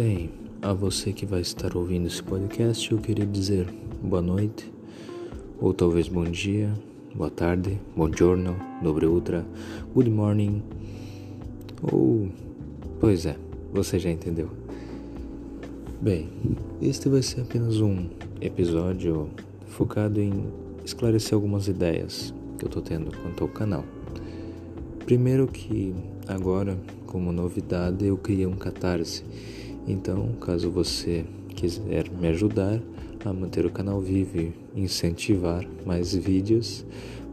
Bem, a você que vai estar ouvindo esse podcast, eu queria dizer boa noite, ou talvez bom dia, boa tarde, bom giorno, dobre ultra, good morning, ou. Pois é, você já entendeu. Bem, este vai ser apenas um episódio focado em esclarecer algumas ideias que eu tô tendo quanto ao canal. Primeiro que agora, como novidade, eu criei um catarse. Então, caso você quiser me ajudar a manter o canal vivo e incentivar mais vídeos,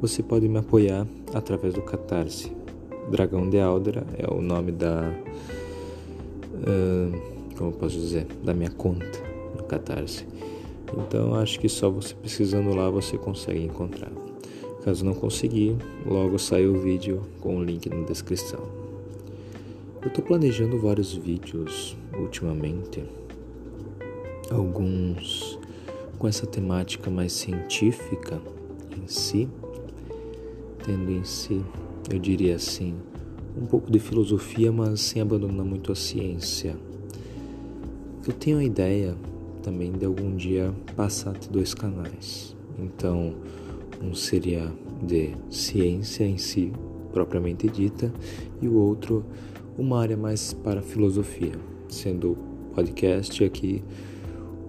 você pode me apoiar através do Catarse. Dragão de Aldera é o nome da. Uh, como posso dizer? Da minha conta no Catarse. Então acho que só você pesquisando lá você consegue encontrar. Caso não conseguir, logo sai o vídeo com o link na descrição. Eu estou planejando vários vídeos ultimamente, alguns com essa temática mais científica em si, tendo em si, eu diria assim, um pouco de filosofia, mas sem abandonar muito a ciência. Eu tenho a ideia também de algum dia passar de dois canais. Então, um seria de ciência em si, propriamente dita, e o outro uma área mais para filosofia, sendo podcast aqui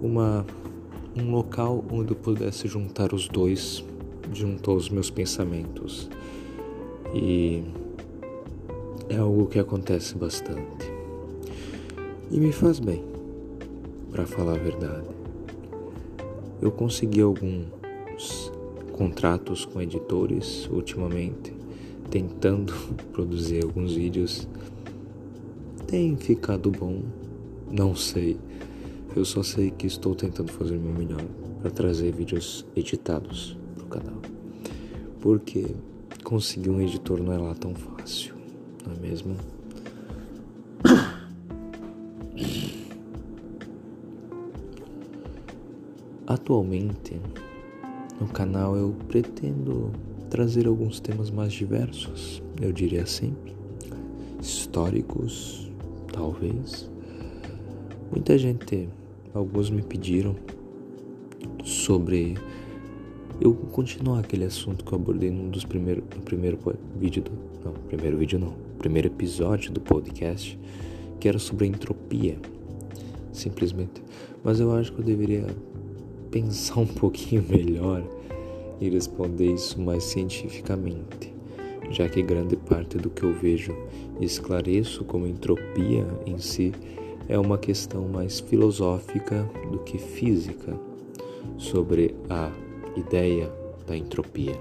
uma um local onde eu pudesse juntar os dois junto aos meus pensamentos. E é algo que acontece bastante. E me faz bem, para falar a verdade. Eu consegui alguns contratos com editores ultimamente, tentando produzir alguns vídeos. Tem ficado bom, não sei. Eu só sei que estou tentando fazer o meu melhor para trazer vídeos editados para o canal. Porque conseguir um editor não é lá tão fácil, não é mesmo? Atualmente, no canal eu pretendo trazer alguns temas mais diversos, eu diria assim, históricos, talvez. Muita gente, alguns me pediram sobre eu continuar aquele assunto que eu abordei num dos primeiros no primeiro vídeo do não, primeiro vídeo não, primeiro episódio do podcast, que era sobre a entropia, simplesmente. Mas eu acho que eu deveria pensar um pouquinho melhor e responder isso mais cientificamente, já que grande parte do que eu vejo e esclareço como entropia em si é uma questão mais filosófica do que física sobre a ideia da entropia,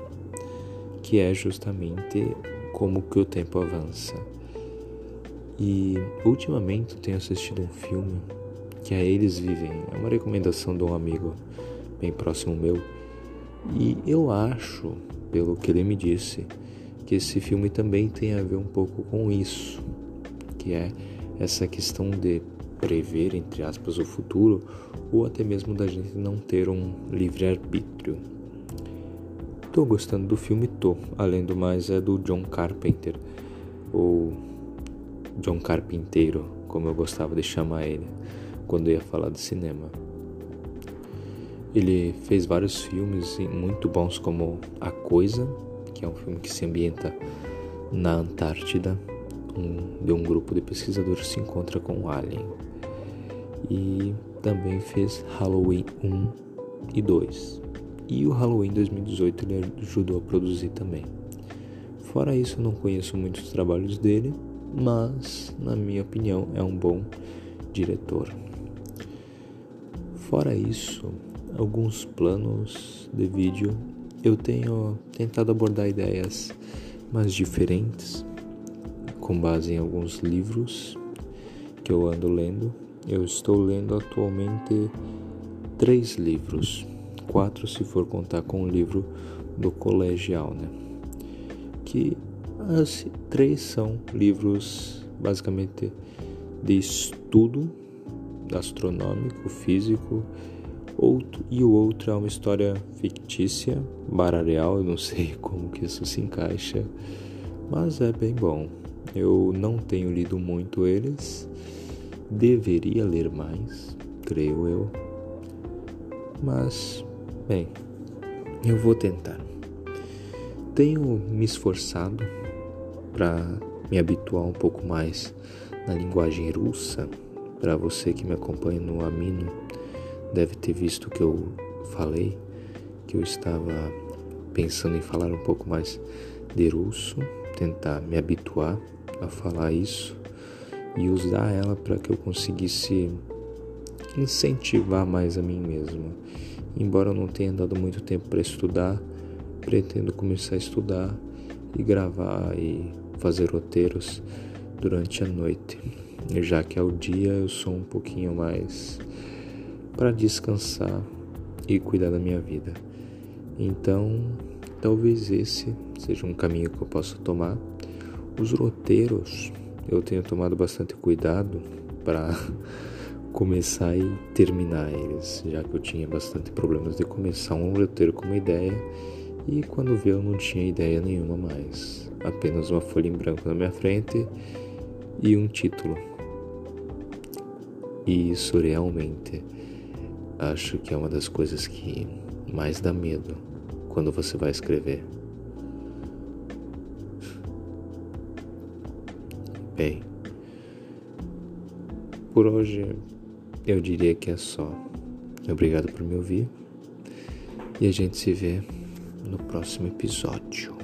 que é justamente como que o tempo avança. E ultimamente tenho assistido um filme que é Eles Vivem, é uma recomendação de um amigo bem próximo meu. E eu acho, pelo que ele me disse, que esse filme também tem a ver um pouco com isso, que é essa questão de prever, entre aspas, o futuro ou até mesmo da gente não ter um livre-arbítrio. Tô gostando do filme, tô. Além do mais, é do John Carpenter, ou John Carpinteiro, como eu gostava de chamar ele quando ia falar de cinema. Ele fez vários filmes muito bons, como A Coisa, que é um filme que se ambienta na Antártida, um, de um grupo de pesquisadores se encontra com um alien. E também fez Halloween 1 e 2. E o Halloween 2018 ele ajudou a produzir também. Fora isso, eu não conheço muitos trabalhos dele, mas, na minha opinião, é um bom diretor. Fora isso, alguns planos de vídeo, eu tenho tentado abordar ideias mais diferentes, com base em alguns livros que eu ando lendo. Eu estou lendo atualmente três livros, quatro se for contar com o livro do colegial, né? Que as três são livros basicamente de estudo astronômico, físico outro, e o outro é uma história fictícia, bararial, eu não sei como que isso se encaixa, mas é bem bom. Eu não tenho lido muito eles Deveria ler mais, creio eu. Mas, bem, eu vou tentar. Tenho me esforçado para me habituar um pouco mais na linguagem russa. Para você que me acompanha no Amino, deve ter visto que eu falei que eu estava pensando em falar um pouco mais de russo, tentar me habituar a falar isso e usar ela para que eu conseguisse incentivar mais a mim mesmo. Embora eu não tenha dado muito tempo para estudar, pretendo começar a estudar e gravar e fazer roteiros durante a noite, já que ao dia eu sou um pouquinho mais para descansar e cuidar da minha vida. Então, talvez esse seja um caminho que eu possa tomar. Os roteiros eu tenho tomado bastante cuidado para começar e terminar eles, já que eu tinha bastante problemas de começar um roteiro com uma ideia e quando vê eu não tinha ideia nenhuma mais, apenas uma folha em branco na minha frente e um título. E isso realmente acho que é uma das coisas que mais dá medo quando você vai escrever. Bem, por hoje eu diria que é só. Obrigado por me ouvir e a gente se vê no próximo episódio.